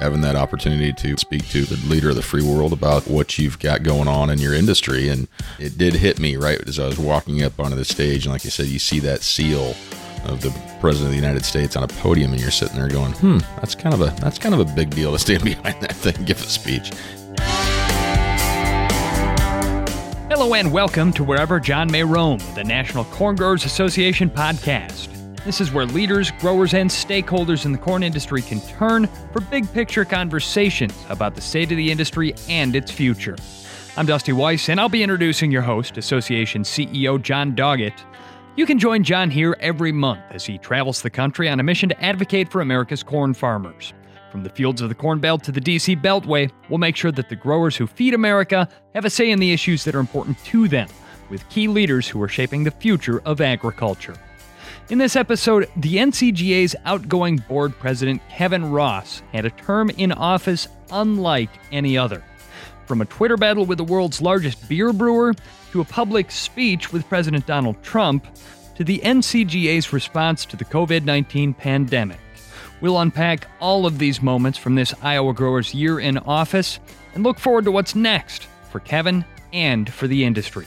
having that opportunity to speak to the leader of the free world about what you've got going on in your industry. And it did hit me right as I was walking up onto the stage. And like I said, you see that seal of the president of the United States on a podium, and you're sitting there going, "Hmm, that's kind of a that's kind of a big deal to stand behind that thing, and give a speech." Hello and welcome to Wherever Jon May Roam, the National Corn Growers Association podcast. This is where leaders, growers, and stakeholders in the corn industry can turn for big picture conversations about the state of the industry and its future. I'm Dusty Weiss, and I'll be introducing your host, Association CEO Jon Doggett. You can join Jon here every month as he travels the country on a mission to advocate for America's corn farmers. From the fields of the Corn Belt to the DC Beltway, we'll make sure that the growers who feed America have a say in the issues that are important to them, with key leaders who are shaping the future of agriculture. In this episode, the NCGA's outgoing board president, Kevin Ross, had a term in office unlike any other. From a Twitter battle with the world's largest beer brewer, to a public speech with President Donald Trump, to the NCGA's response to the COVID 19 pandemic. We'll unpack all of these moments from this Iowa grower's year in office and look forward to what's next for Kevin and for the industry.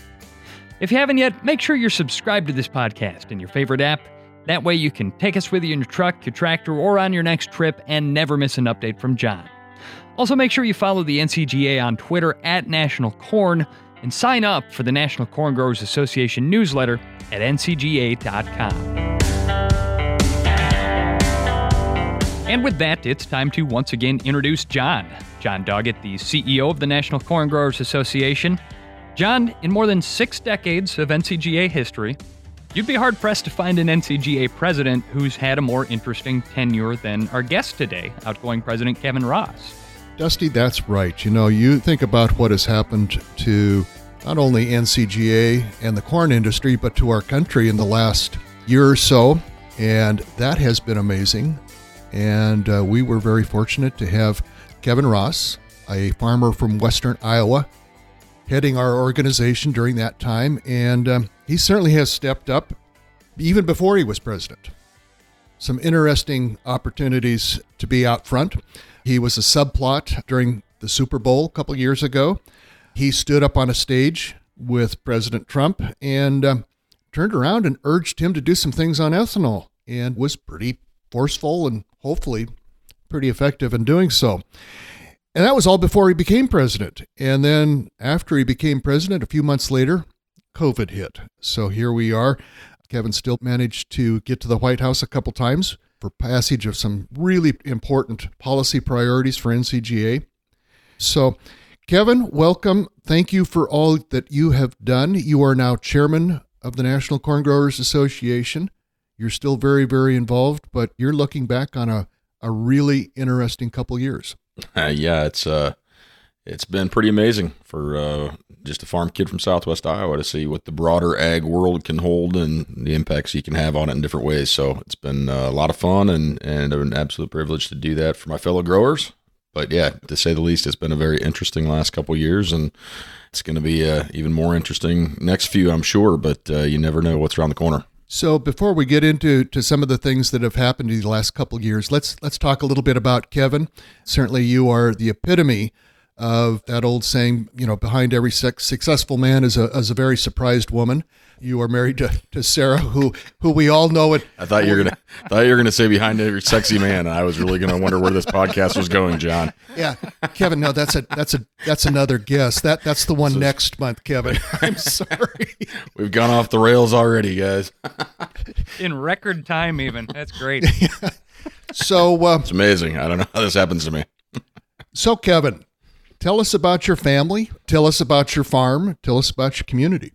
If you haven't yet, make sure you're subscribed to this podcast in your favorite app that way, you can take us with you in your truck, your tractor, or on your next trip and never miss an update from Jon. Also, make sure you follow the NCGA on Twitter at National Corn and sign up for the National Corn Growers Association newsletter at ncga.com. And with that, it's time to once again introduce Jon. Jon Doggett, the CEO of the National Corn Growers Association. Jon, in more than six decades of NCGA history, You'd be hard pressed to find an NCGA president who's had a more interesting tenure than our guest today, outgoing President Kevin Ross. Dusty, that's right. You know, you think about what has happened to not only NCGA and the corn industry, but to our country in the last year or so, and that has been amazing. And uh, we were very fortunate to have Kevin Ross, a farmer from Western Iowa, heading our organization during that time. And um, he certainly has stepped up even before he was president. Some interesting opportunities to be out front. He was a subplot during the Super Bowl a couple years ago. He stood up on a stage with President Trump and uh, turned around and urged him to do some things on ethanol and was pretty forceful and hopefully pretty effective in doing so. And that was all before he became president. And then after he became president, a few months later, COVID hit. So here we are. Kevin still managed to get to the White House a couple times for passage of some really important policy priorities for NCGA. So, Kevin, welcome. Thank you for all that you have done. You are now chairman of the National Corn Growers Association. You're still very, very involved, but you're looking back on a, a really interesting couple years. Uh, yeah, it's uh, it's been pretty amazing for uh, just a farm kid from Southwest Iowa to see what the broader ag world can hold and the impacts you can have on it in different ways. So it's been uh, a lot of fun and and an absolute privilege to do that for my fellow growers. But yeah, to say the least, it's been a very interesting last couple years, and it's going to be uh, even more interesting next few, I'm sure. But uh, you never know what's around the corner. So before we get into to some of the things that have happened in the last couple years, let's let's talk a little bit about Kevin. Certainly, you are the epitome of that old saying, you know, behind every successful man is a, is a very surprised woman. You are married to, to Sarah, who who we all know it. I thought you were gonna thought you were gonna say behind every sexy man. And I was really gonna wonder where this podcast was going, Jon. Yeah, Kevin. No, that's a that's a that's another guess. That that's the one so, next month, Kevin. I'm sorry. We've gone off the rails already, guys. In record time, even. That's great. Yeah. So uh, it's amazing. I don't know how this happens to me. so, Kevin, Tell us about your family. Tell us about your farm. Tell us about your community.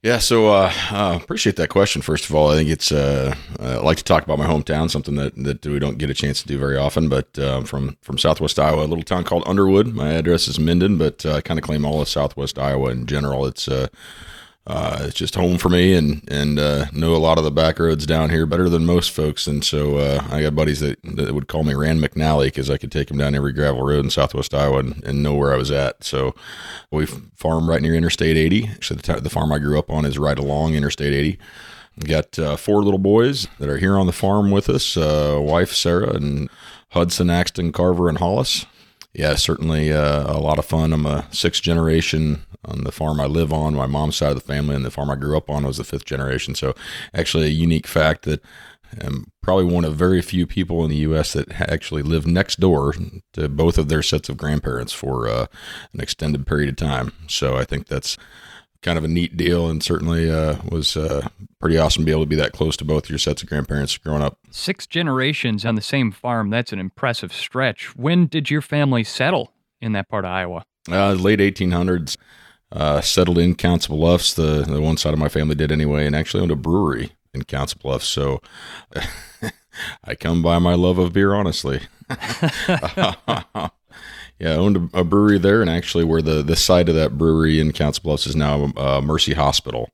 Yeah, so uh, uh, appreciate that question. First of all, I think it's uh, I like to talk about my hometown, something that, that we don't get a chance to do very often. But uh, from from Southwest Iowa, a little town called Underwood. My address is Minden, but uh, I kind of claim all of Southwest Iowa in general. It's uh, it's just home for me and and uh, know a lot of the back roads down here better than most folks. And so uh, I got buddies that, that would call me Rand McNally because I could take them down every gravel road in Southwest Iowa and, and know where I was at. So we farm right near Interstate 80. Actually, the, t- the farm I grew up on is right along Interstate 80. We got uh, four little boys that are here on the farm with us. Uh, wife Sarah and Hudson, Axton, Carver, and Hollis. Yeah, certainly uh, a lot of fun. I'm a sixth generation on the farm I live on. My mom's side of the family and the farm I grew up on was the fifth generation. So, actually, a unique fact that I'm probably one of very few people in the U.S. that actually live next door to both of their sets of grandparents for uh, an extended period of time. So, I think that's kind of a neat deal and certainly uh, was uh, pretty awesome to be able to be that close to both your sets of grandparents growing up. Six generations on the same farm. That's an impressive stretch. When did your family settle in that part of Iowa? Uh, late 1800s. Uh, settled in Council Bluffs. The, the one side of my family did anyway, and actually owned a brewery in Council Bluffs. So I come by my love of beer, honestly. Yeah, I owned a, a, brewery there, and actually, where the the site of that brewery in Council Bluffs is now uh, Mercy Hospital,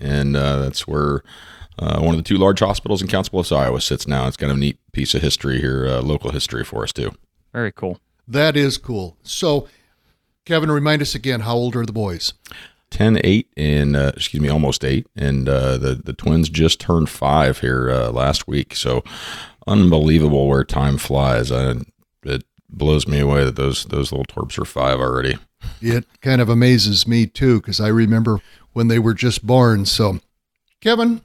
and uh, that's where uh, one of the two large hospitals in Council Bluffs, Iowa, sits now. It's kind of a neat piece of history here, uh, local history for us too. Very cool. That is cool. So, Kevin, remind us again, how old are the boys? 10, 8, and uh, excuse me, almost 8. And uh, the, the twins just turned 5 here uh, last week. So unbelievable where time flies. I, it blows me away that those those little torps are five already. It kind of amazes me too because I remember when they were just born. So, Kevin,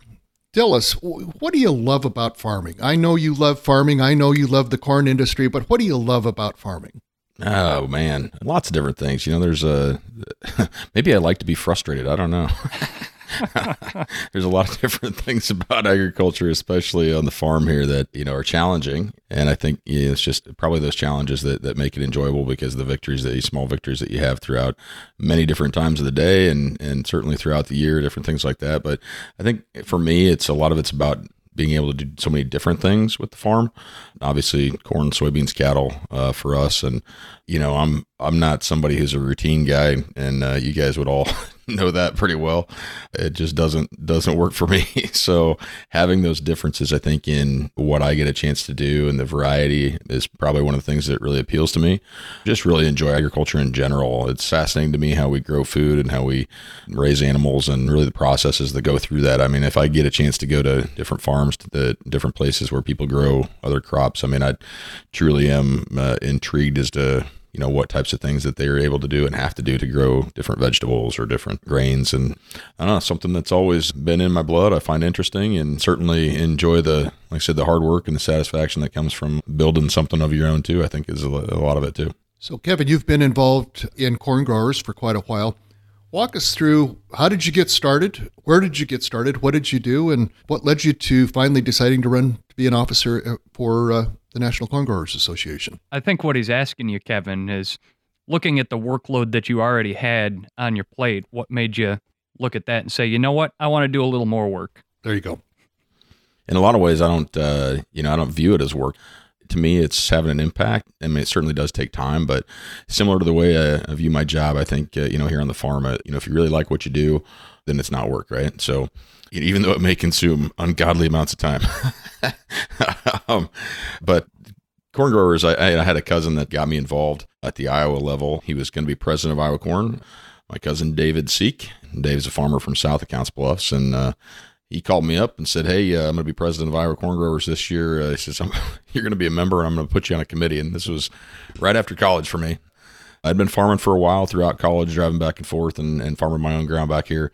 tell us what do you love about farming? I know you love farming. I know you love the corn industry, but what do you love about farming? Oh man, lots of different things. You know, there's a maybe I like to be frustrated. I don't know. there's a lot of different things about agriculture, especially on the farm here, that you know are challenging. And I think you know, it's just probably those challenges that, that make it enjoyable because the victories, the small victories that you have throughout many different times of the day, and and certainly throughout the year, different things like that. But I think for me, it's a lot of it's about being able to do so many different things with the farm. Obviously, corn, soybeans, cattle uh, for us, and you know, I'm I'm not somebody who's a routine guy, and uh, you guys would all know that pretty well. It just doesn't doesn't work for me. so having those differences, I think, in what I get a chance to do and the variety is probably one of the things that really appeals to me. Just really enjoy agriculture in general. It's fascinating to me how we grow food and how we raise animals and really the processes that go through that. I mean, if I get a chance to go to different farms, to the different places where people grow other crops, I mean, I truly am uh, intrigued as to you know what types of things that they're able to do and have to do to grow different vegetables or different grains and I don't know something that's always been in my blood I find interesting and certainly enjoy the like I said the hard work and the satisfaction that comes from building something of your own too I think is a lot of it too. So Kevin you've been involved in corn growers for quite a while. Walk us through how did you get started? Where did you get started? What did you do? And what led you to finally deciding to run to be an officer uh, for uh, the National Corn Growers Association. I think what he's asking you, Kevin, is looking at the workload that you already had on your plate. What made you look at that and say, you know what, I want to do a little more work? There you go. In a lot of ways, I don't, uh, you know, I don't view it as work. To me, it's having an impact. I mean, it certainly does take time, but similar to the way I, I view my job, I think, uh, you know, here on the farm, uh, you know, if you really like what you do, then it's not work, right? So even though it may consume ungodly amounts of time. um, but corn growers, I, I, had a cousin that got me involved at the Iowa level. He was going to be president of Iowa Corn. My cousin David Seek. Dave's a farmer from south of Bluffs, and uh, he called me up and said, "Hey, uh, I'm going to be president of Iowa Corn Growers this year." Uh, he says, "You're going to be a member, and I'm going to put you on a committee." And this was right after college for me. I'd been farming for a while throughout college, driving back and forth, and, and farming my own ground back here.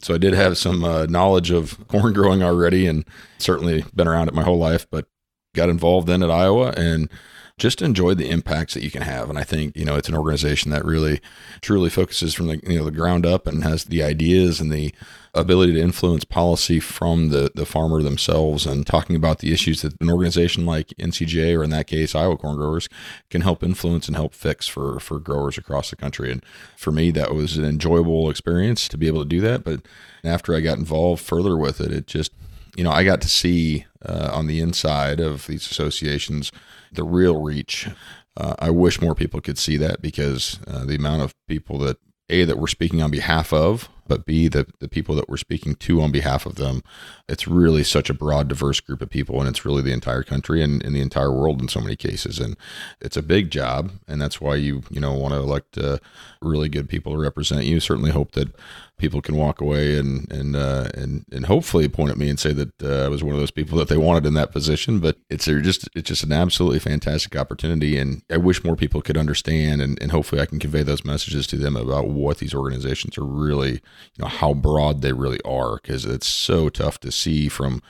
So I did have some uh, knowledge of corn growing already, and certainly been around it my whole life. But got involved then at Iowa and just enjoyed the impacts that you can have. And I think, you know, it's an organization that really truly focuses from the, you know, the ground up and has the ideas and the ability to influence policy from the, the farmer themselves and talking about the issues that an organization like NCGA or in that case, Iowa Corn Growers can help influence and help fix for, for growers across the country. And for me, that was an enjoyable experience to be able to do that. But after I got involved further with it, it just, you know, I got to see uh, on the inside of these associations the real reach. Uh, I wish more people could see that because uh, the amount of people that a that we're speaking on behalf of, but b the the people that we're speaking to on behalf of them. It's really such a broad, diverse group of people, and it's really the entire country and, and the entire world in so many cases. And it's a big job, and that's why you you know want to elect uh, really good people to represent you. Certainly hope that people can walk away and and uh, and and hopefully point at me and say that uh, I was one of those people that they wanted in that position. But it's just it's just an absolutely fantastic opportunity, and I wish more people could understand, and, and hopefully I can convey those messages to them about what these organizations are really, you know, how broad they really are, because it's so tough to see from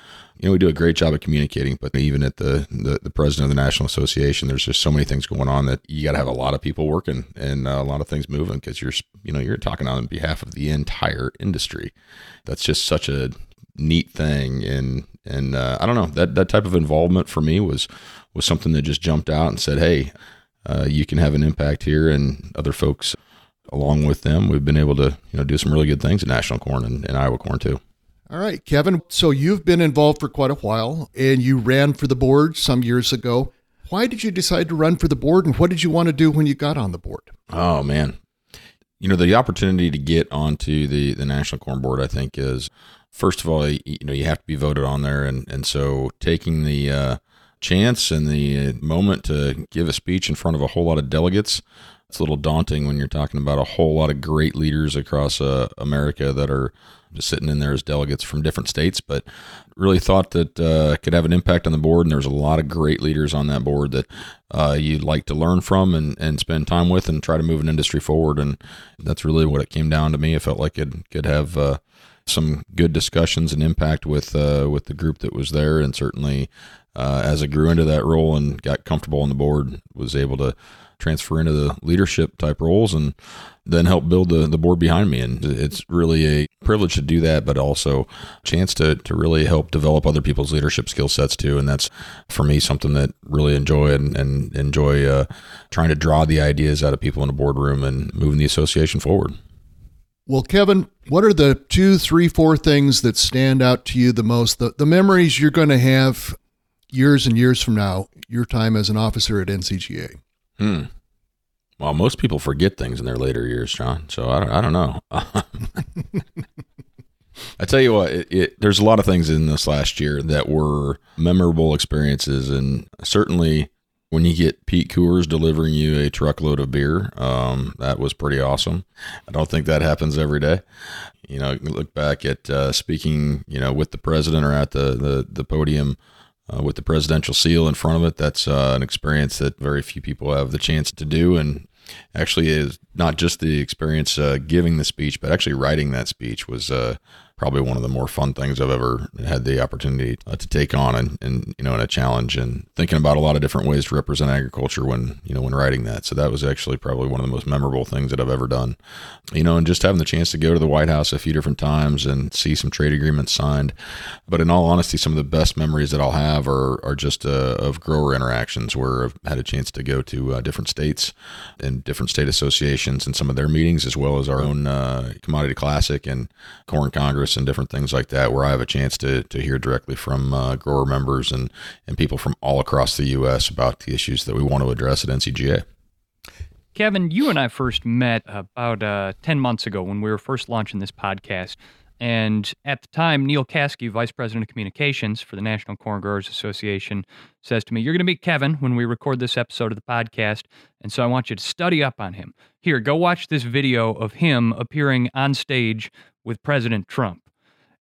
you know, we do a great job of communicating, but even at the, the, the president of the National Association, there's just so many things going on that you got to have a lot of people working and uh, a lot of things moving because you're, you know, you're talking on behalf of the entire industry. That's just such a neat thing. And, and uh, I don't know that, that type of involvement for me was, was something that just jumped out and said, Hey, uh, you can have an impact here and other folks along with them. We've been able to, you know, do some really good things at National Corn and, and Iowa Corn too. All right, Kevin. So you've been involved for quite a while and you ran for the board some years ago. Why did you decide to run for the board and what did you want to do when you got on the board? Oh, man. You know, the opportunity to get onto the, the National Corn Board, I think, is first of all, you know, you have to be voted on there. And, and so taking the uh, chance and the moment to give a speech in front of a whole lot of delegates, it's a little daunting when you're talking about a whole lot of great leaders across uh, America that are just sitting in there as delegates from different states, but really thought that uh, could have an impact on the board. And there's a lot of great leaders on that board that uh, you'd like to learn from and, and spend time with and try to move an industry forward. And that's really what it came down to me. I felt like it could have uh, some good discussions and impact with uh, with the group that was there, and certainly uh, as I grew into that role and got comfortable on the board, was able to transfer into the leadership type roles and then help build the, the board behind me. And it's really a privilege to do that, but also a chance to, to really help develop other people's leadership skill sets too. And that's for me something that really enjoy and, and enjoy uh, trying to draw the ideas out of people in the boardroom and moving the association forward. Well, Kevin, what are the two, three, four things that stand out to you the most? The, the memories you're going to have years and years from now, your time as an officer at NCGA? Hmm. Well, most people forget things in their later years, Jon. So I don't, I don't know. I tell you what, it, it, there's a lot of things in this last year that were memorable experiences, and certainly when you get Pete Coors delivering you a truckload of beer, um, that was pretty awesome. I don't think that happens every day. You know, look back at uh, speaking, you know, with the president or at the the, the podium uh, with the presidential seal in front of it. That's uh, an experience that very few people have the chance to do, and actually is not just the experience uh, giving the speech, but actually writing that speech was uh, probably one of the more fun things I've ever had the opportunity uh, to take on and, and, you know, in a challenge and thinking about a lot of different ways to represent agriculture when, you know, when writing that. So that was actually probably one of the most memorable things that I've ever done, you know, and just having the chance to go to the White House a few different times and see some trade agreements signed. But in all honesty, some of the best memories that I'll have are, are just uh, of grower interactions where I've had a chance to go to uh, different states and different state associations and some of their meetings, as well as our own uh, commodity classic and corn congress and different things like that, where I have a chance to to hear directly from uh, grower members and and people from all across the U.S. about the issues that we want to address at NCGA. Kevin, you and I first met about uh, 10 months ago when we were first launching this podcast. And at the time, Neil Caskey, Vice President of Communications for the National Corn Growers Association, says to me, You're going to meet Kevin when we record this episode of the podcast. And so I want you to study up on him. Here, go watch this video of him appearing on stage with President Trump.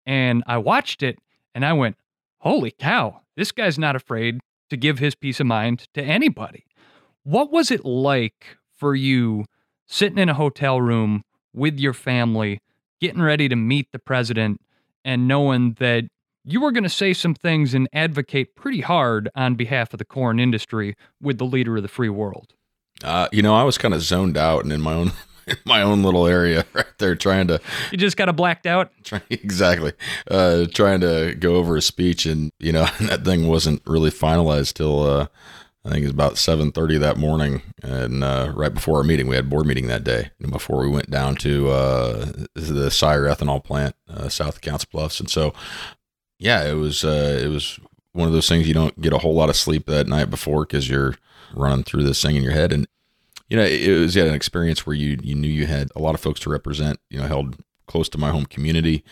And I watched it and I went, holy cow, this guy's not afraid to give his peace of mind to anybody. What was it like for you sitting in a hotel room with your family, getting ready to meet the president, and knowing that you were going to say some things and advocate pretty hard on behalf of the corn industry with the leader of the free world? Uh, you know, I was kind of zoned out and in my own my own little area right there trying to you just got a blacked out? try, exactly. Uh, trying to go over a speech and you know that thing wasn't really finalized till uh, I think it was about 7:30 that morning, and uh, right before our meeting, we had board meeting that day. And before we went down to uh, the Sire ethanol plant uh, south of Council Bluffs, and so yeah, it was uh, it was one of those things you don't get a whole lot of sleep that night before because you're running through this thing in your head, and you know, it was yeah, an experience where you you knew you had a lot of folks to represent. You know, held close to my home community,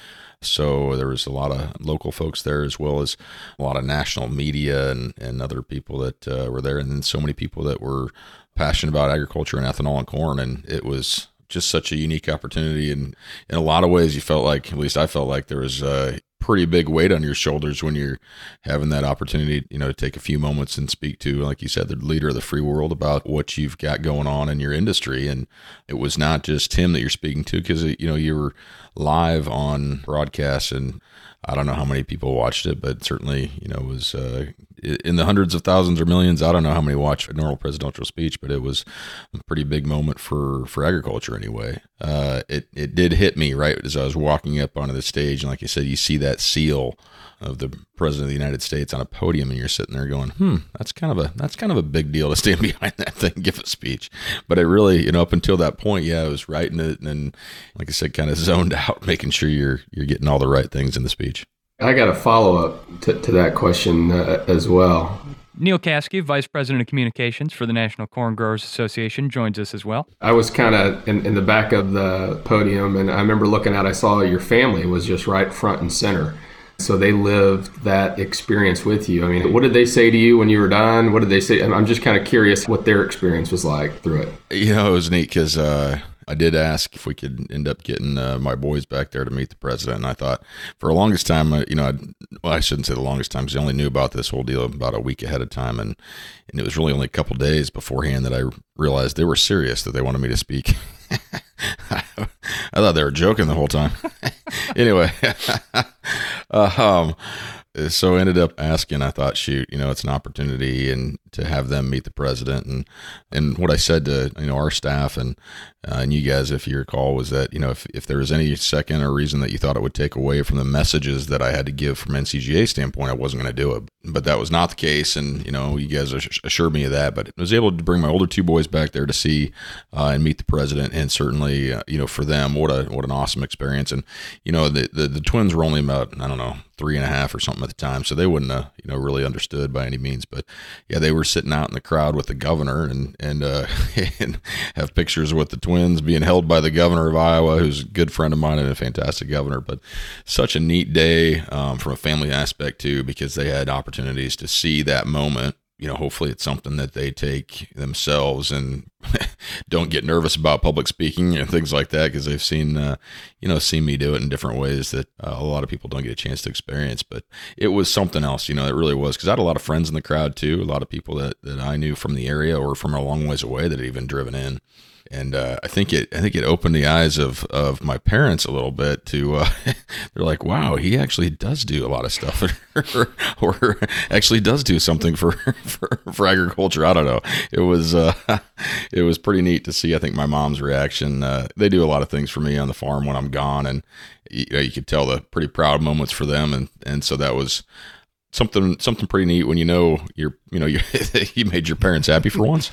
so there was a lot of local folks there as well as a lot of national media and and other people that uh, were there, and then so many people that were passionate about agriculture and ethanol and corn, and it was just such a unique opportunity, and in a lot of ways, you felt like, at least I felt like there was a pretty big weight on your shoulders when you're having that opportunity, you know, to take a few moments and speak to, like you said, the leader of the free world about what you've got going on in your industry. And it was not just him that you're speaking to because, you know, you were live on broadcast and I don't know how many people watched it, but certainly, you know, was uh, in the hundreds of thousands or millions. I don't know how many watch a normal presidential speech, but it was a pretty big moment for for agriculture anyway. Uh, it it did hit me right as I was walking up onto the stage, and like I said, you see that seal of the president of the United States on a podium, and you're sitting there going, "Hmm, that's kind of a that's kind of a big deal to stand behind that thing, and give a speech." But I really, you know, up until that point, yeah, I was writing it, and then, like I said, kind of zoned out, making sure you're you're getting all the right things in the speech. I got a follow up to, to, that question uh, as well. Neil Caskey, Vice President of Communications for the National Corn Growers Association, joins us as well. I was kind of in, in, the back of the podium, and I remember looking out, I saw your family was just right front and center. So they lived that experience with you. I mean, what did they say to you when you were done? What did they say? I'm just kind of curious what their experience was like through it. You know, it was neat because uh, I did ask if we could end up getting uh, my boys back there to meet the president. And I thought for the longest time, uh, you know, I'd, well, I shouldn't say the longest time because I only knew about this whole deal about a week ahead of time. And, and it was really only a couple days beforehand that I realized they were serious that they wanted me to speak. I thought they were joking the whole time. anyway, uh, um, so I ended up asking. I thought, shoot, you know, it's an opportunity, and to have them meet the president, and and what I said to you know our staff and uh, and you guys, if you recall, was that you know if if there was any second or reason that you thought it would take away from the messages that I had to give from NCGA standpoint, I wasn't going to do it. But that was not the case, and you know you guys assured me of that. But I was able to bring my older two boys back there to see uh, and meet the president, and certainly uh, you know for them, what a what an awesome experience. And you know the, the the twins were only about I don't know three and a half or something at the time, so they wouldn't have you know really understood by any means. But yeah, they were sitting out in the crowd with the governor and and uh, and have pictures with the twins being held by the governor of Iowa, who's a good friend of mine and a fantastic governor. But such a neat day um, from a family aspect too, because they had opportunities to see that moment you know, hopefully it's something that they take themselves and don't get nervous about public speaking and things like that because they've seen, uh, you know, seen me do it in different ways that uh, a lot of people don't get a chance to experience. But it was something else, you know, it really was because I had a lot of friends in the crowd too, a lot of people that, that I knew from the area or from a long ways away that had even driven in and uh, I think it I think it opened the eyes of of my parents a little bit to uh, they're like wow he actually does do a lot of stuff. Or, actually does do something for, for, for agriculture. I don't know. It was uh, it was pretty neat to see I think my mom's reaction. Uh, they do a lot of things for me on the farm when I'm gone and you, know, you could tell the pretty proud moments for them and and so that was something something pretty neat when you know you're you know you you made your parents happy for once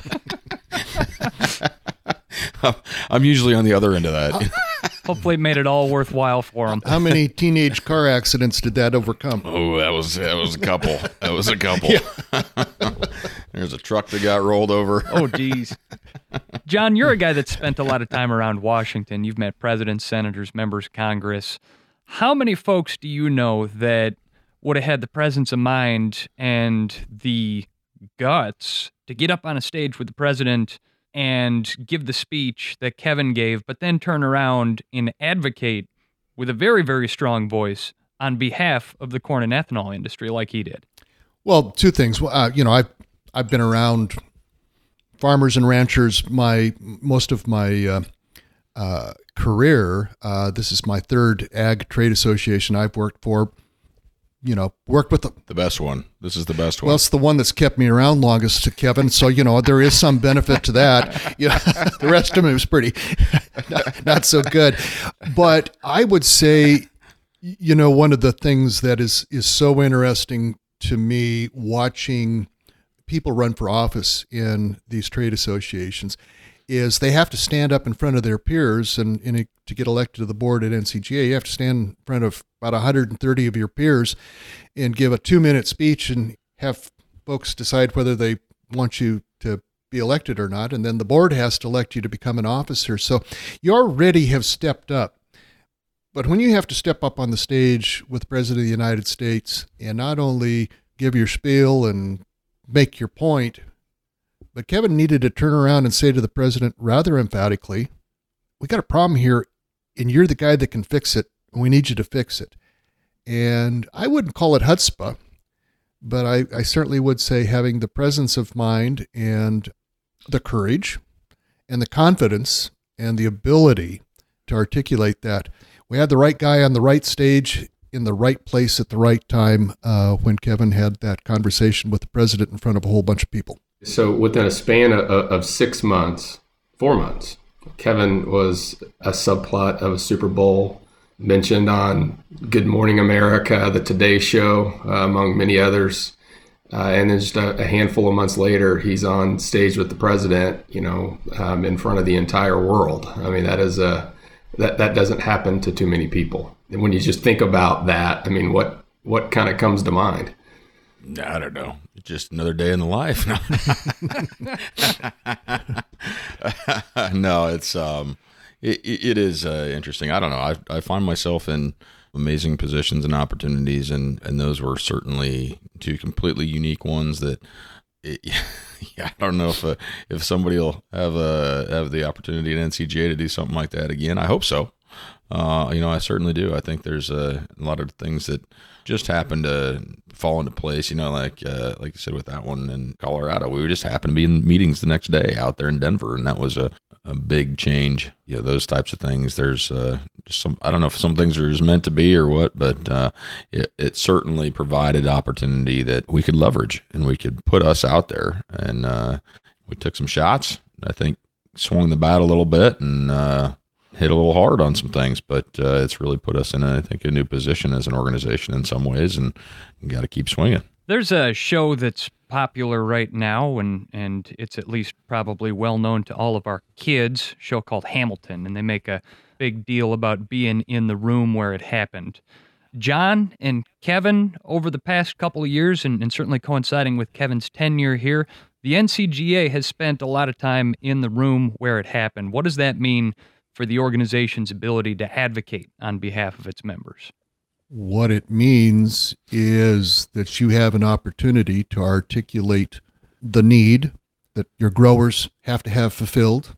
I'm usually on the other end of that. Hopefully, it made it all worthwhile for him. How many teenage car accidents did that overcome? Oh, that was that was a couple. That was a couple. There's a truck that got rolled over. Oh, geez. Jon, you're a guy that spent a lot of time around Washington. You've met presidents, senators, members of Congress. How many folks do you know that would have had the presence of mind and the guts to get up on a stage with the president? And give the speech that Kevin gave, but then turn around and advocate with a very, very strong voice on behalf of the corn and ethanol industry like he did? Well, two things. Uh, you know, I've, I've been around farmers and ranchers my most of my uh, uh, career. Uh, this is my third ag trade association I've worked for you know, worked with the, the best one. This is the best one. Well, it's the one that's kept me around longest, Kevin. So you know, there is some benefit to that. You know, the rest of it was pretty not, not so good. But I would say, you know, one of the things that is is so interesting to me watching people run for office in these trade associations is they have to stand up in front of their peers and, and to get elected to the board at NCGA, you have to stand in front of about 130 of your peers and give a two minute speech and have folks decide whether they want you to be elected or not. And then the board has to elect you to become an officer. So you already have stepped up. But when you have to step up on the stage with the President of the United States and not only give your spiel and make your point, but Kevin needed to turn around and say to the president rather emphatically, we got a problem here, and you're the guy that can fix it. And we need you to fix it. And I wouldn't call it chutzpah, but I, I certainly would say having the presence of mind and the courage and the confidence and the ability to articulate that. We had the right guy on the right stage in the right place at the right time uh, when Kevin had that conversation with the president in front of a whole bunch of people. So, within a span of, of six months, four months, Kevin was a subplot of a Super Bowl mentioned on Good Morning America, The Today Show, uh, among many others. Uh, and then just a, a, handful of months later, he's on stage with the president, you know, um, in front of the entire world. I mean, that is a that that doesn't happen to too many people. And when you just think about that, I mean, what what kind of comes to mind? I don't know. Just another day in the life. No, it's um, it, it is uh, interesting. I don't know. I I find myself in amazing positions and opportunities, and and those were certainly two completely unique ones that. It, yeah, I don't know if uh, if somebody will have a have the opportunity at NCGA to do something like that again. I hope so. Uh, you know, I certainly do. I think there's a, a, lot of things that just happened to fall into place. You know, like uh, like you said with that one in Colorado, we just happened to be in meetings the next day out there in Denver, and that was a a big change. You know, those types of things. There's uh, some, I don't know if some things are just meant to be or what, but uh, it, it certainly provided opportunity that we could leverage and we could put us out there. And uh, we took some shots. I think swung the bat a little bit and uh, hit a little hard on some things, but uh, it's really put us in, I think, a new position as an organization in some ways, and got to keep swinging. There's a show that's popular right now, and and it's at least probably well known to all of our kids. show called Hamilton, and they make a big deal about being in the room where it happened. Jon and Kevin, over the past couple of years, and, and certainly coinciding with Kevin's tenure here, the NCGA has spent a lot of time in the room where it happened. What does that mean for the organization's ability to advocate on behalf of its members? What it means is that you have an opportunity to articulate the need that your growers have to have fulfilled,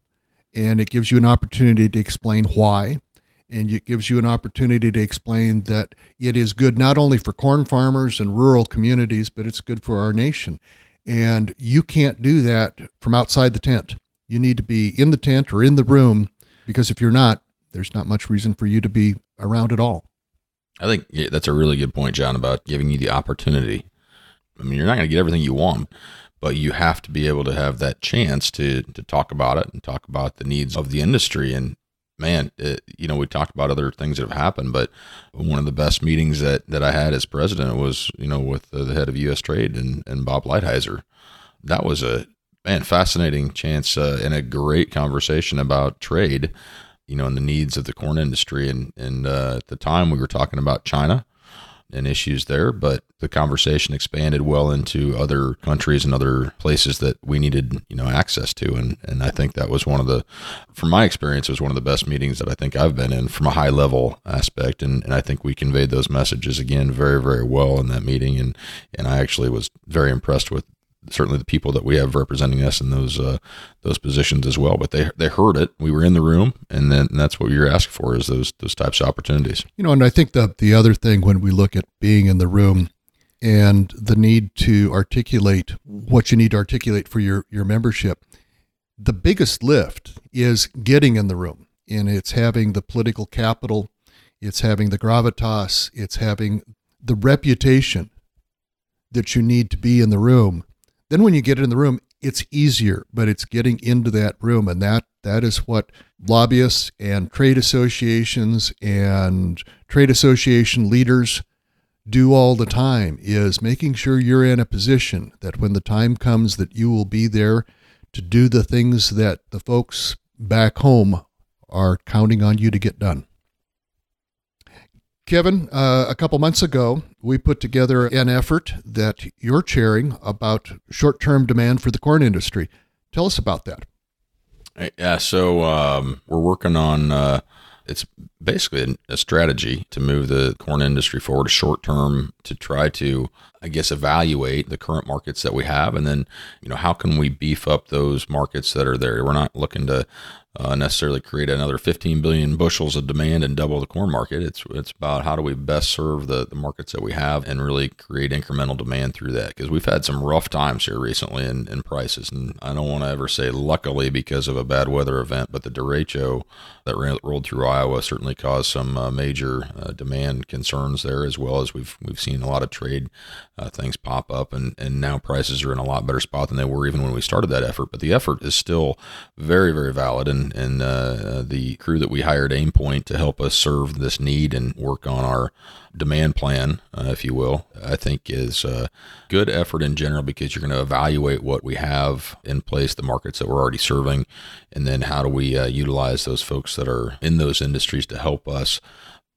and it gives you an opportunity to explain why. And it gives you an opportunity to explain that it is good not only for corn farmers and rural communities, but it's good for our nation. And you can't do that from outside the tent. You need to be in the tent or in the room because if you're not, there's not much reason for you to be around at all. I think yeah, that's a really good point, Jon, about giving you the opportunity. I mean, you're not going to get everything you want, but you have to be able to have that chance to to talk about it and talk about the needs of the industry. And man, it, you know, we talked about other things that have happened, but one of the best meetings that that I had as president was, you know, with the, the head of U.S. Trade and and Bob Lighthizer. That was a man fascinating chance uh, and a great conversation about trade you know, and the needs of the corn industry. And, and uh, at the time, we were talking about China and issues there, but the conversation expanded well into other countries and other places that we needed, you know, access to. And, and I think that was one of the, from my experience, it was one of the best meetings that I think I've been in from a high level aspect. And, and I think we conveyed those messages again very, very well in that meeting. And, and I actually was very impressed with certainly the people that we have representing us in those uh, those positions as well. But they they heard it. We were in the room, and then and that's what you're asking for is those those types of opportunities. You know, and I think the the other thing when we look at being in the room and the need to articulate what you need to articulate for your your membership, the biggest lift is getting in the room, and it's having the political capital, it's having the gravitas, it's having the reputation that you need to be in the room then when you get in the room, it's easier, but it's getting into that room, and that that is what lobbyists and trade associations and trade association leaders do all the time is making sure you're in a position that when the time comes that you will be there to do the things that the folks back home are counting on you to get done. Kevin, uh, a couple months ago, we put together an effort that you're chairing about short term demand for the corn industry. Tell us about that. Yeah, so um, we're working on uh, it's basically a strategy to move the corn industry forward short term to try to I guess evaluate the current markets that we have and then you know how can we beef up those markets that are there we're not looking to uh, necessarily create another 15 billion bushels of demand and double the corn market. It's it's about how do we best serve the, the markets that we have and really create incremental demand through that because we've had some rough times here recently in, in prices. And I don't want to ever say luckily because of a bad weather event, but the derecho that rolled through Iowa certainly caused some uh, major uh, demand concerns there, as well as we've we've seen a lot of trade uh, things pop up, and and now prices are in a lot better spot than they were even when we started that effort. But the effort is still very very valid, and and uh, the crew that we hired Aimpoint to help us serve this need and work on our demand plan, uh, if you will, I think is a good effort in general because you're going to evaluate what we have in place, the markets that we're already serving, and then how do we uh, utilize those folks that are in those industries to help us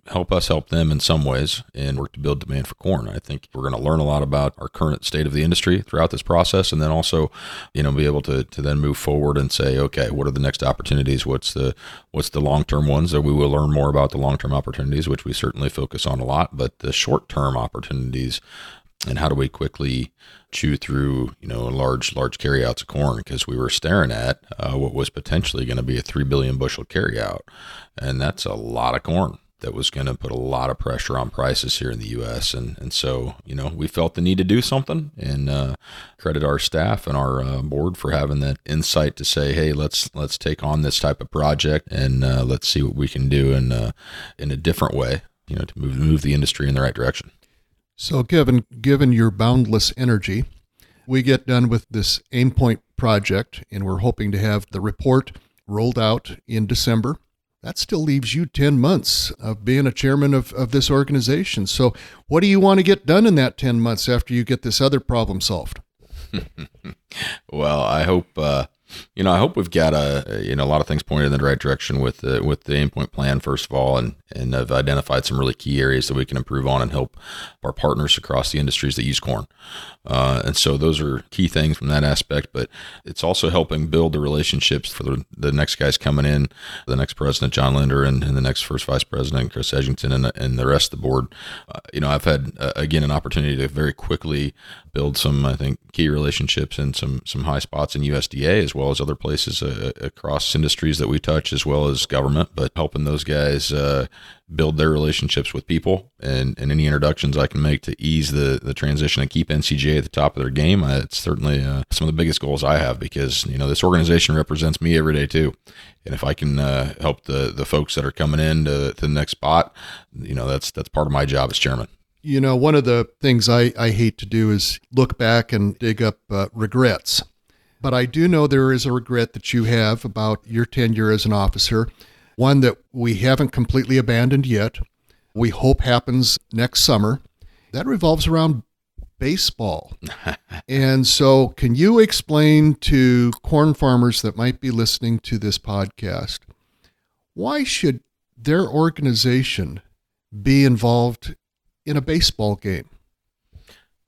help us help them in some ways and work to build demand for corn. I think we're going to learn a lot about our current state of the industry throughout this process and then also, you know, be able to, to then move forward and say, okay, what are the next opportunities? What's the what's the long-term ones that we will learn more about the long-term opportunities, which we certainly focus on a lot, but the short-term opportunities and how do we quickly chew through you know large large carryouts of corn because we were staring at uh, what was potentially going to be a 3 billion bushel carryout and that's a lot of corn that was going to put a lot of pressure on prices here in the U.S. And and so you know we felt the need to do something and uh, credit our staff and our uh, board for having that insight to say, hey, let's let's take on this type of project and uh, let's see what we can do in uh, in a different way, you know, to move move the industry in the right direction. So given given your boundless energy, we get done with this Aimpoint project, and we're hoping to have the report rolled out in December that still leaves you 10 months of being a chairman of, of this organization. So, what do you want to get done in that 10 months after you get this other problem solved? well, I hope uh, you know, I hope we've got a you know a lot of things pointed in the right direction with the with the Aimpoint plan first of all, and and have identified some really key areas that we can improve on and help our partners across the industries that use corn. Uh, and so those are key things from that aspect. But it's also helping build the relationships for the, the next guys coming in, the next president John Linder, and, and the next first vice president Chris Edgington, and, and the rest of the board. Uh, you know, I've had uh, again an opportunity to very quickly build some I think key relationships and some some high spots in USDA as well as other places uh, across industries that we touch, as well as government. But helping those guys uh, build their relationships with people and, and any introductions I can make to ease the, the transition and keep NCGA at the top of their game. Uh, it's certainly uh, some of the biggest goals I have because you know this organization represents me every day too. And if I can uh, help the the folks that are coming in to, to the next spot, you know that's that's part of my job as chairman. You know, one of the things I, I hate to do is look back and dig up uh, regrets. But I do know there is a regret that you have about your tenure as an officer, one that we haven't completely abandoned yet. We hope happens next summer. That revolves around baseball. and so, can you explain to corn farmers that might be listening to this podcast why should their organization be involved in a baseball game?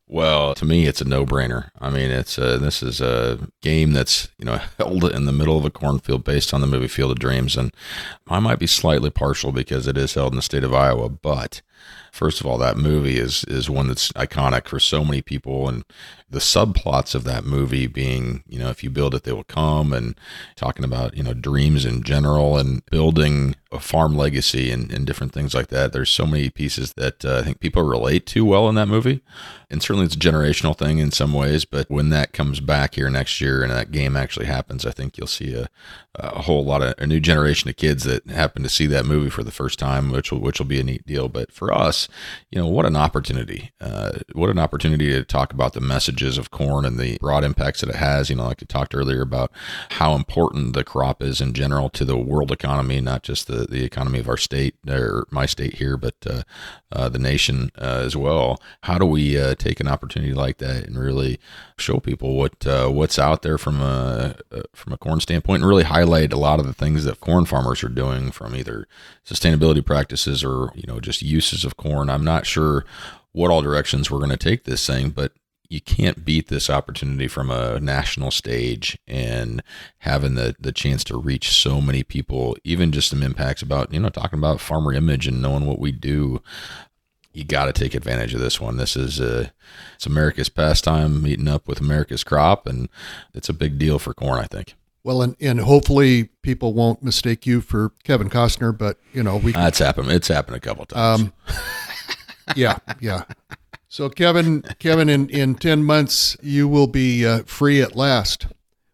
Well, to me, it's a no-brainer. I mean, it's a, this is a game that's you know held in the middle of a cornfield, based on the movie Field of Dreams, and I might be slightly partial because it is held in the state of Iowa. But first of all, that movie is is one that's iconic for so many people, and the subplots of that movie being, you know, if you build it, they will come, and talking about you know dreams in general, and building a farm legacy and, and different things like that. There's so many pieces that uh, I think people relate to well in that movie. And certainly it's a generational thing in some ways, but when that comes back here next year and that game actually happens, I think you'll see a, a whole lot of a new generation of kids that happen to see that movie for the first time, which will, which will be a neat deal. But for us, you know, what an opportunity. Uh, what an opportunity to talk about the messages of corn and the broad impacts that it has. You know, like I talked earlier about how important the crop is in general to the world economy, not just the the, economy of our state or my state here, but uh, uh, the nation uh, as well. How do we uh, take an opportunity like that and really show people what uh, what's out there from a from a corn standpoint, and really highlight a lot of the things that corn farmers are doing from either sustainability practices or you know just uses of corn. I'm not sure what all directions we're going to take this thing, but you can't beat this opportunity from a national stage and having the the chance to reach so many people even just some impacts about you know talking about farmer image and knowing what we do. You got to take advantage of this one. This is uh, it's america's pastime meeting up with america's crop and it's a big deal for corn i think well, and, and hopefully people won't mistake you for Kevin Costner, but you know we. That's happened. It's happened a couple times. Um, yeah, yeah. So, Kevin, Kevin, in, in 10 months, you will be uh, free at last.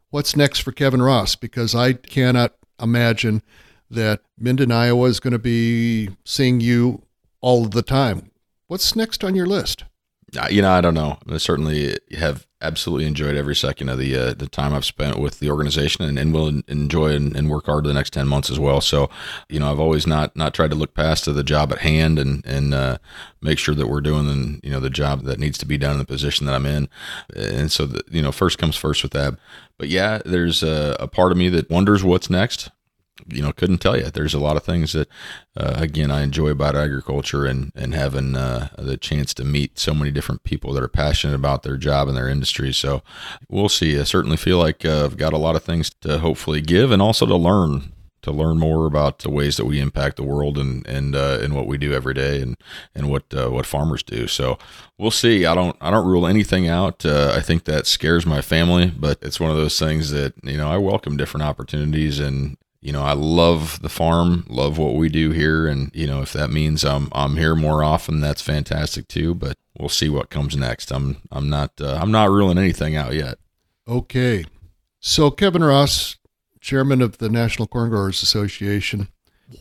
What's next for Kevin Ross? Because I cannot imagine that Minden, Iowa is going to be seeing you all the time. What's next on your list? You know, I don't know. I certainly have absolutely enjoyed every second of the uh, the time I've spent with the organization, and, and will enjoy and, and, work hard the next ten months as well. So, you know, I've always not not tried to look past to the job at hand and and uh, make sure that we're doing the, you know the job that needs to be done in the position that I'm in. And so, the, you know, first comes first with that. But yeah, there's a, a part of me that wonders what's next you know couldn't tell you there's a lot of things that uh, again i enjoy about agriculture and and having uh, the chance to meet so many different people that are passionate about their job and their industry so we'll see i certainly feel like uh, i've got a lot of things to hopefully give and also to learn to learn more about the ways that we impact the world and and uh, and what we do every day and and what uh, what farmers do. So we'll see. I don't I don't rule anything out. Uh, I think that scares my family, but it's one of those things that you know I welcome different opportunities and you know, I love the farm, love what we do here, and you know, if that means I'm I'm here more often, that's fantastic too. But we'll see what comes next. I'm I'm not uh, I'm not ruling anything out yet. Okay, so Kevin Ross, chairman of the National Corn Growers Association,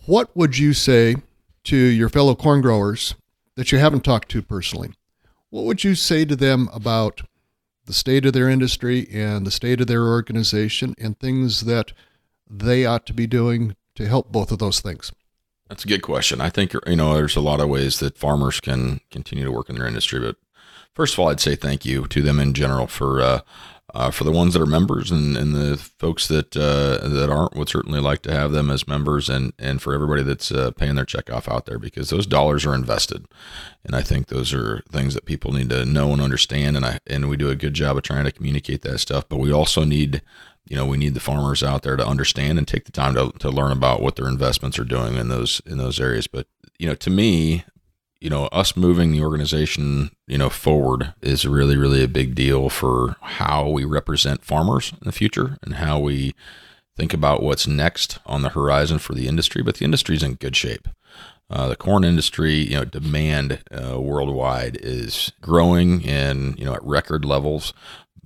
what would you say to your fellow corn growers that you haven't talked to personally? What would you say to them about the state of their industry and the state of their organization and things that they ought to be doing to help both of those things? That's a good question. I think you know there's a lot of ways that farmers can continue to work in their industry, but first of all, I'd say thank you to them in general for uh, uh, for the ones that are members and, and the folks that uh, that aren't. Would certainly like to have them as members, and and for everybody that's uh, paying their check off out there because those dollars are invested, and I think those are things that people need to know and understand. And I and we do a good job of trying to communicate that stuff, but we also need you know we need the farmers out there to understand and take the time to, to learn about what their investments are doing in those in those areas but you know to me you know us moving the organization you know forward is really really a big deal for how we represent farmers in the future and how we think about what's next on the horizon for the industry. But the industry is in good shape. Uh, the corn industry, you know, demand uh, worldwide is growing and you know at record levels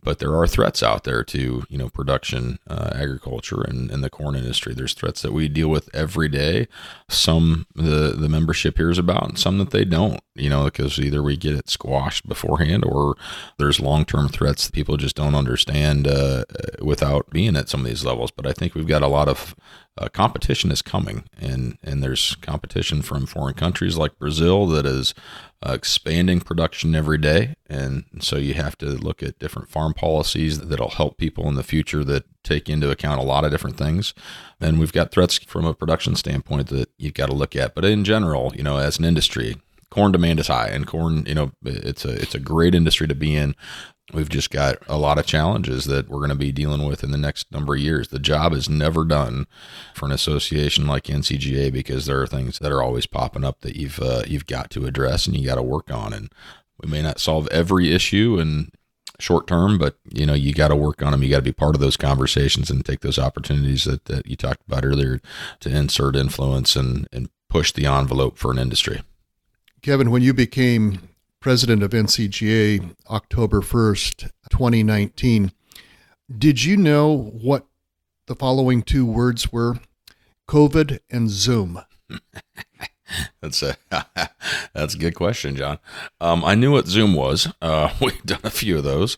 but there are threats out there to you know production uh, agriculture and, and the corn industry. There's threats that we deal with every day. Some the the membership hears about and some that they don't you know because either we get it squashed beforehand or there's long-term threats that people just don't understand uh, without being at some of these levels. But i think we've got a lot of uh, competition is coming, and and there's competition from foreign countries like Brazil that is uh, expanding production every day, and so you have to look at different farm policies that'll help people in the future that take into account a lot of different things. And we've got threats from a production standpoint that you've got to look at, but in general, you know, as an industry, corn demand is high and corn you know it's a it's a great industry to be in we've just got a lot of challenges that we're going to be dealing with in the next number of years. The job is never done for an association like NCGA because there are things that are always popping up that you've uh, you've got to address and you got to work on. And we may not solve every issue in short term, but you know you got to work on them. You got to be part of those conversations and take those opportunities that, that you talked about earlier to insert influence and and push the envelope for an industry. Kevin, when you became president of NCGA October 1st, 2019. Did you know what the following two words were? COVID and Zoom. that's a that's a good question, Jon. Um, I knew what Zoom was. Uh, we've done a few of those,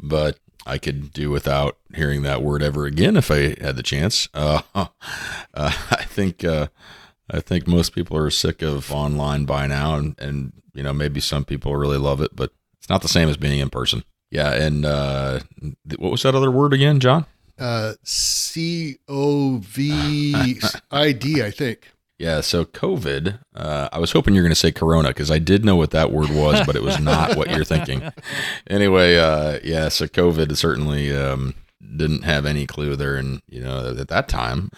but I could do without hearing that word ever again if I had the chance. Uh, uh, I think uh, I think most people are sick of online by now, and, and you know maybe some people really love it, but it's not the same as being in person. Yeah, and uh, what was that other word again, Jon? Uh, C O V I D, I think. Yeah, so COVID, uh, I was hoping you're going to say corona because I did know what that word was, but it was not what you're thinking. Anyway, uh, yeah, so COVID certainly um, didn't have any clue there. And, you know, at that time,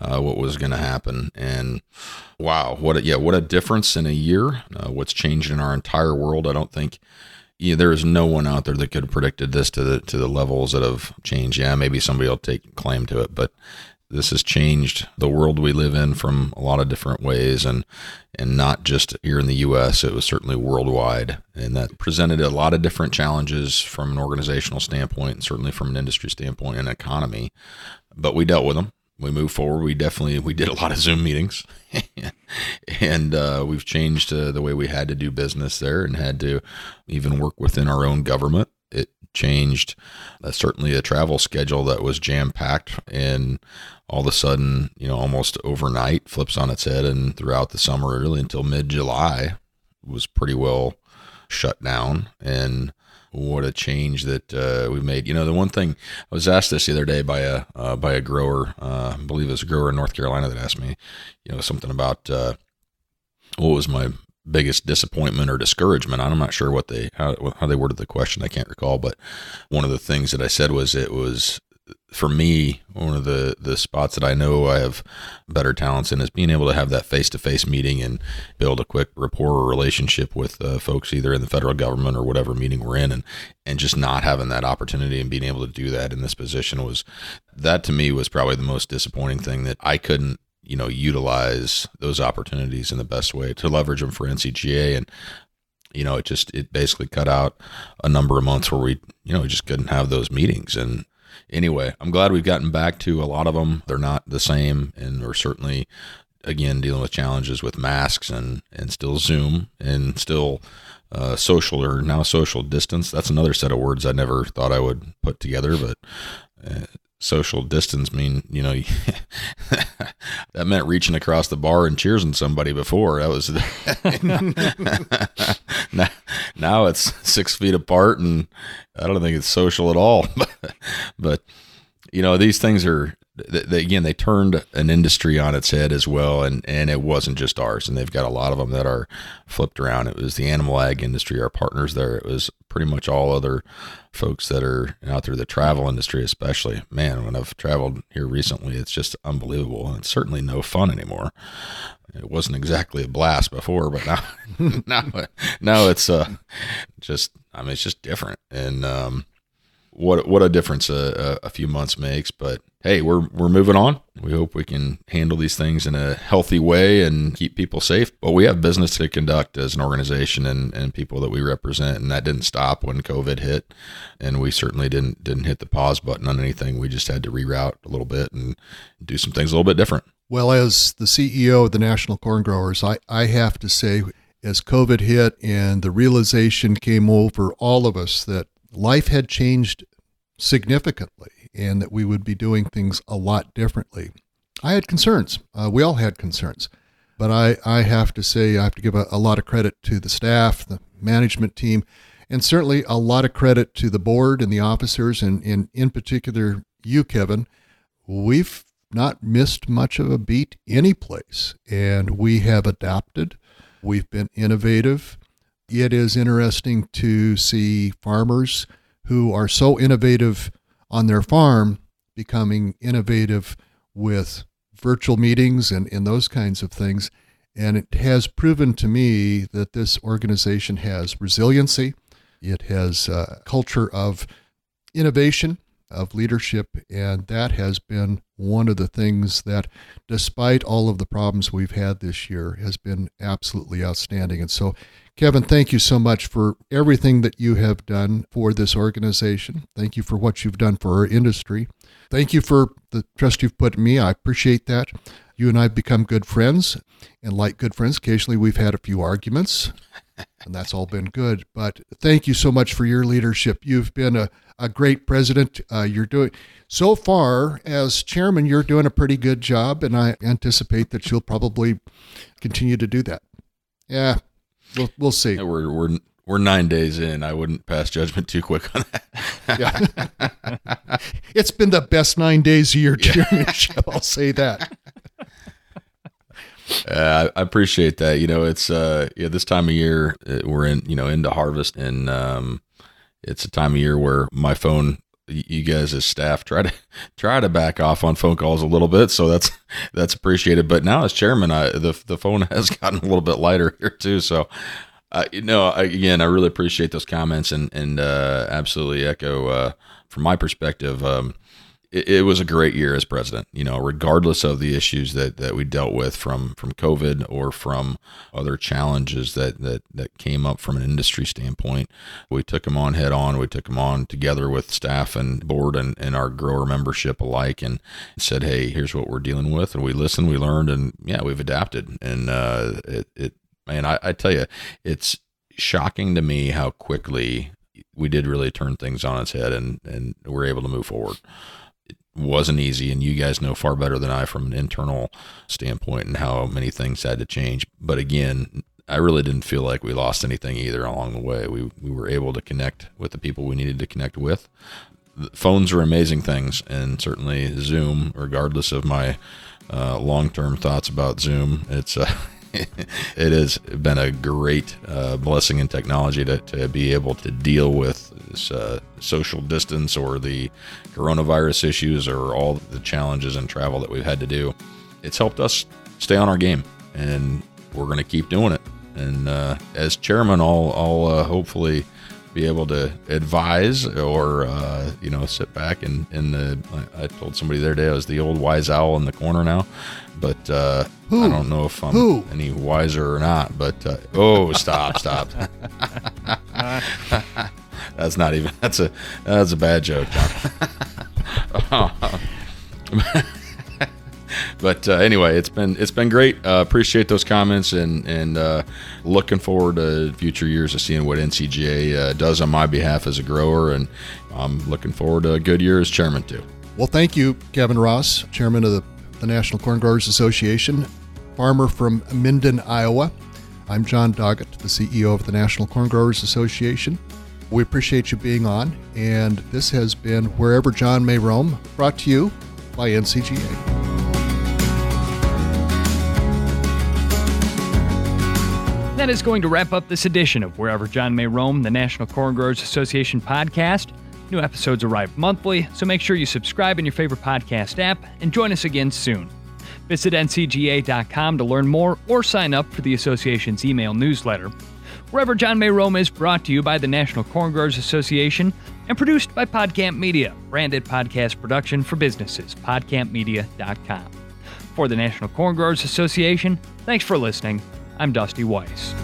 uh, what was going to happen. And wow, what a, yeah, what a difference in a year. Uh, what's changed in our entire world. I don't think there is no one out there that could have predicted this to the to the levels that have changed. Yeah, maybe somebody will take claim to it, but this has changed the world we live in from a lot of different ways and and not just here in the US it was certainly worldwide and that presented a lot of different challenges from an organizational standpoint and certainly from an industry standpoint and economy but we dealt with them we moved forward. We definitely we did a lot of zoom meetings. And uh, we've changed uh, the way we had to do business there and had to even work within our own government. It changed uh, certainly a travel schedule that was jam packed and all of a sudden, you know, almost overnight flips on its head and throughout the summer, really until mid July, was pretty well shut down. And what a change that uh, we made. You know, the one thing I was asked this the other day by a uh, by a grower, uh, I believe it was a grower in North Carolina that asked me, you know, something about uh, what was my biggest disappointment or discouragement. I'm not sure what they how, how they worded the question. I can't recall, but one of the things that I said was it was for me, one of the the spots that I know I have better talents in is being able to have that face to face meeting and build a quick rapport or relationship with uh, folks either in the federal government or whatever meeting we're in, and and just not having that opportunity and being able to do that in this position was that to me was probably the most disappointing thing that I couldn't you know utilize those opportunities in the best way to leverage them for NCGA and you know it just it basically cut out a number of months where we you know just couldn't have those meetings and anyway, I'm glad we've gotten back to a lot of them. They're not the same, and we're certainly again dealing with challenges with masks and and still Zoom and still uh, social or now social distance. That's another set of words I never thought I would put together, but. Uh, social distance mean you know that meant reaching across the bar and cheersing somebody before. That was now, now it's six feet apart and i don't think it's social at all. But, you know these things are they, again they turned an industry on its head as well. And and it wasn't just ours. And they've got a lot of them that are flipped around. It was the animal ag industry our partners there. It was pretty much all other folks that are out there the travel industry especially man when i've traveled here recently it's just unbelievable and it's certainly no fun anymore it wasn't exactly a blast before but now now now it's uh just i mean it's just different and um what what a difference a, a, few months makes. But hey, we're we're moving on. We hope we can handle these things in a healthy way and keep people safe. But we have business to conduct as an organization and, and people that we represent, and that didn't stop when COVID hit. And we certainly didn't didn't hit the pause button on anything. We just had to reroute a little bit and do some things a little bit different. Well, as the CEO of the National Corn Growers, I, I have to say, as COVID hit and the realization came over all of us that life had changed significantly and that we would be doing things a lot differently. I had concerns. Uh, we all had concerns. But I, I have to say, I have to give a, a lot of credit to the staff, the management team, and certainly a lot of credit to the board and the officers, and, and in particular, you, Kevin. We've not missed much of a beat any place, and we have adapted. We've been innovative. It is interesting to see farmers who are so innovative on their farm becoming innovative with virtual meetings and, and those kinds of things. And it has proven to me that this organization has resiliency, it has a culture of innovation, of leadership, and that has been one of the things that, despite all of the problems we've had this year, has been absolutely outstanding. And so Kevin, thank you so much for everything that you have done for this organization. Thank you for what you've done for our industry. Thank you for the trust you've put in me. I appreciate that. You and I have become good friends. And like good friends, occasionally we've had a few arguments, and that's all been good. But thank you so much for your leadership. You've been a, a great president. Uh, you're doing, so far as chairman, you're doing a pretty good job, and I anticipate that you'll probably continue to do that. Yeah, We'll, we'll see. Yeah, we're we're we're nine days in. I wouldn't pass judgment too quick on that. yeah. it's been the best nine days of your chairmanship. Yeah. I'll say that. Uh, I appreciate that. You know, it's uh, yeah, this time of year uh, we're in, you know, into harvest, and um, it's a time of year where my phone, you guys as staff try to try to back off on phone calls a little bit, so that's that's appreciated. But now as chairman, I the the phone has gotten a little bit lighter here too, so. Uh, you know, again, I really appreciate those comments and and uh, absolutely echo uh, from my perspective. Um, it, was a great year as president. You know, regardless of the issues that, that we dealt with from from COVID or from other challenges that that that came up from an industry standpoint, we took them on head on. We took them on together with staff and board and, and our grower membership alike, and said, "Hey, here's what we're dealing with." And we listened, we learned, and yeah, we've adapted. And uh, it, it man, I, I tell you, it's shocking to me how quickly we did really turn things on its head and and we're able to move forward wasn't easy and you guys know far better than I from an internal standpoint and how many things had to change. But again I really didn't feel like we lost anything either along the way. We we were able to connect with the people we needed to connect with. Phones are amazing things and certainly Zoom regardless of my uh, long-term thoughts about Zoom it's uh, it has been a great uh, blessing in technology to, to be able to deal with this uh, social distance or the coronavirus issues or all the challenges and travel that we've had to do. It's helped us stay on our game, and we're going to keep doing it. And uh, as chairman, I'll, I'll uh, hopefully be able to advise or uh, you know sit back and in the I told somebody the other day I was the old wise owl in the corner now but uh, I don't know if I'm Who? any wiser or not but uh, oh stop stop. That's not even that's a that's a bad joke Jon but uh, anyway, it's been it's been great. Uh, appreciate those comments and and uh, looking forward to future years of seeing what NCGA uh, does on my behalf as a grower, and I'm looking forward to a good year as chairman too. Well, thank you, Kevin Ross, chairman of the, the National Corn Growers Association, farmer from Minden, Iowa. I'm Jon Doggett, the CEO of the National Corn Growers Association. We appreciate you being on, and this has been Wherever Jon May Roam, brought to you by NCGA. That is going to wrap up this edition of Wherever Jon May Roam, the National Corn Growers Association podcast. New episodes arrive monthly, so make sure you subscribe in your favorite podcast app and join us again soon. Visit ncga.com to learn more or sign up for the association's email newsletter. Wherever Jon May Roam is brought to you by the National Corn Growers Association and produced by Podcamp Media, branded podcast production for businesses, podcampmedia.com. For the National Corn Growers Association, thanks for listening I'm Dusty Weiss.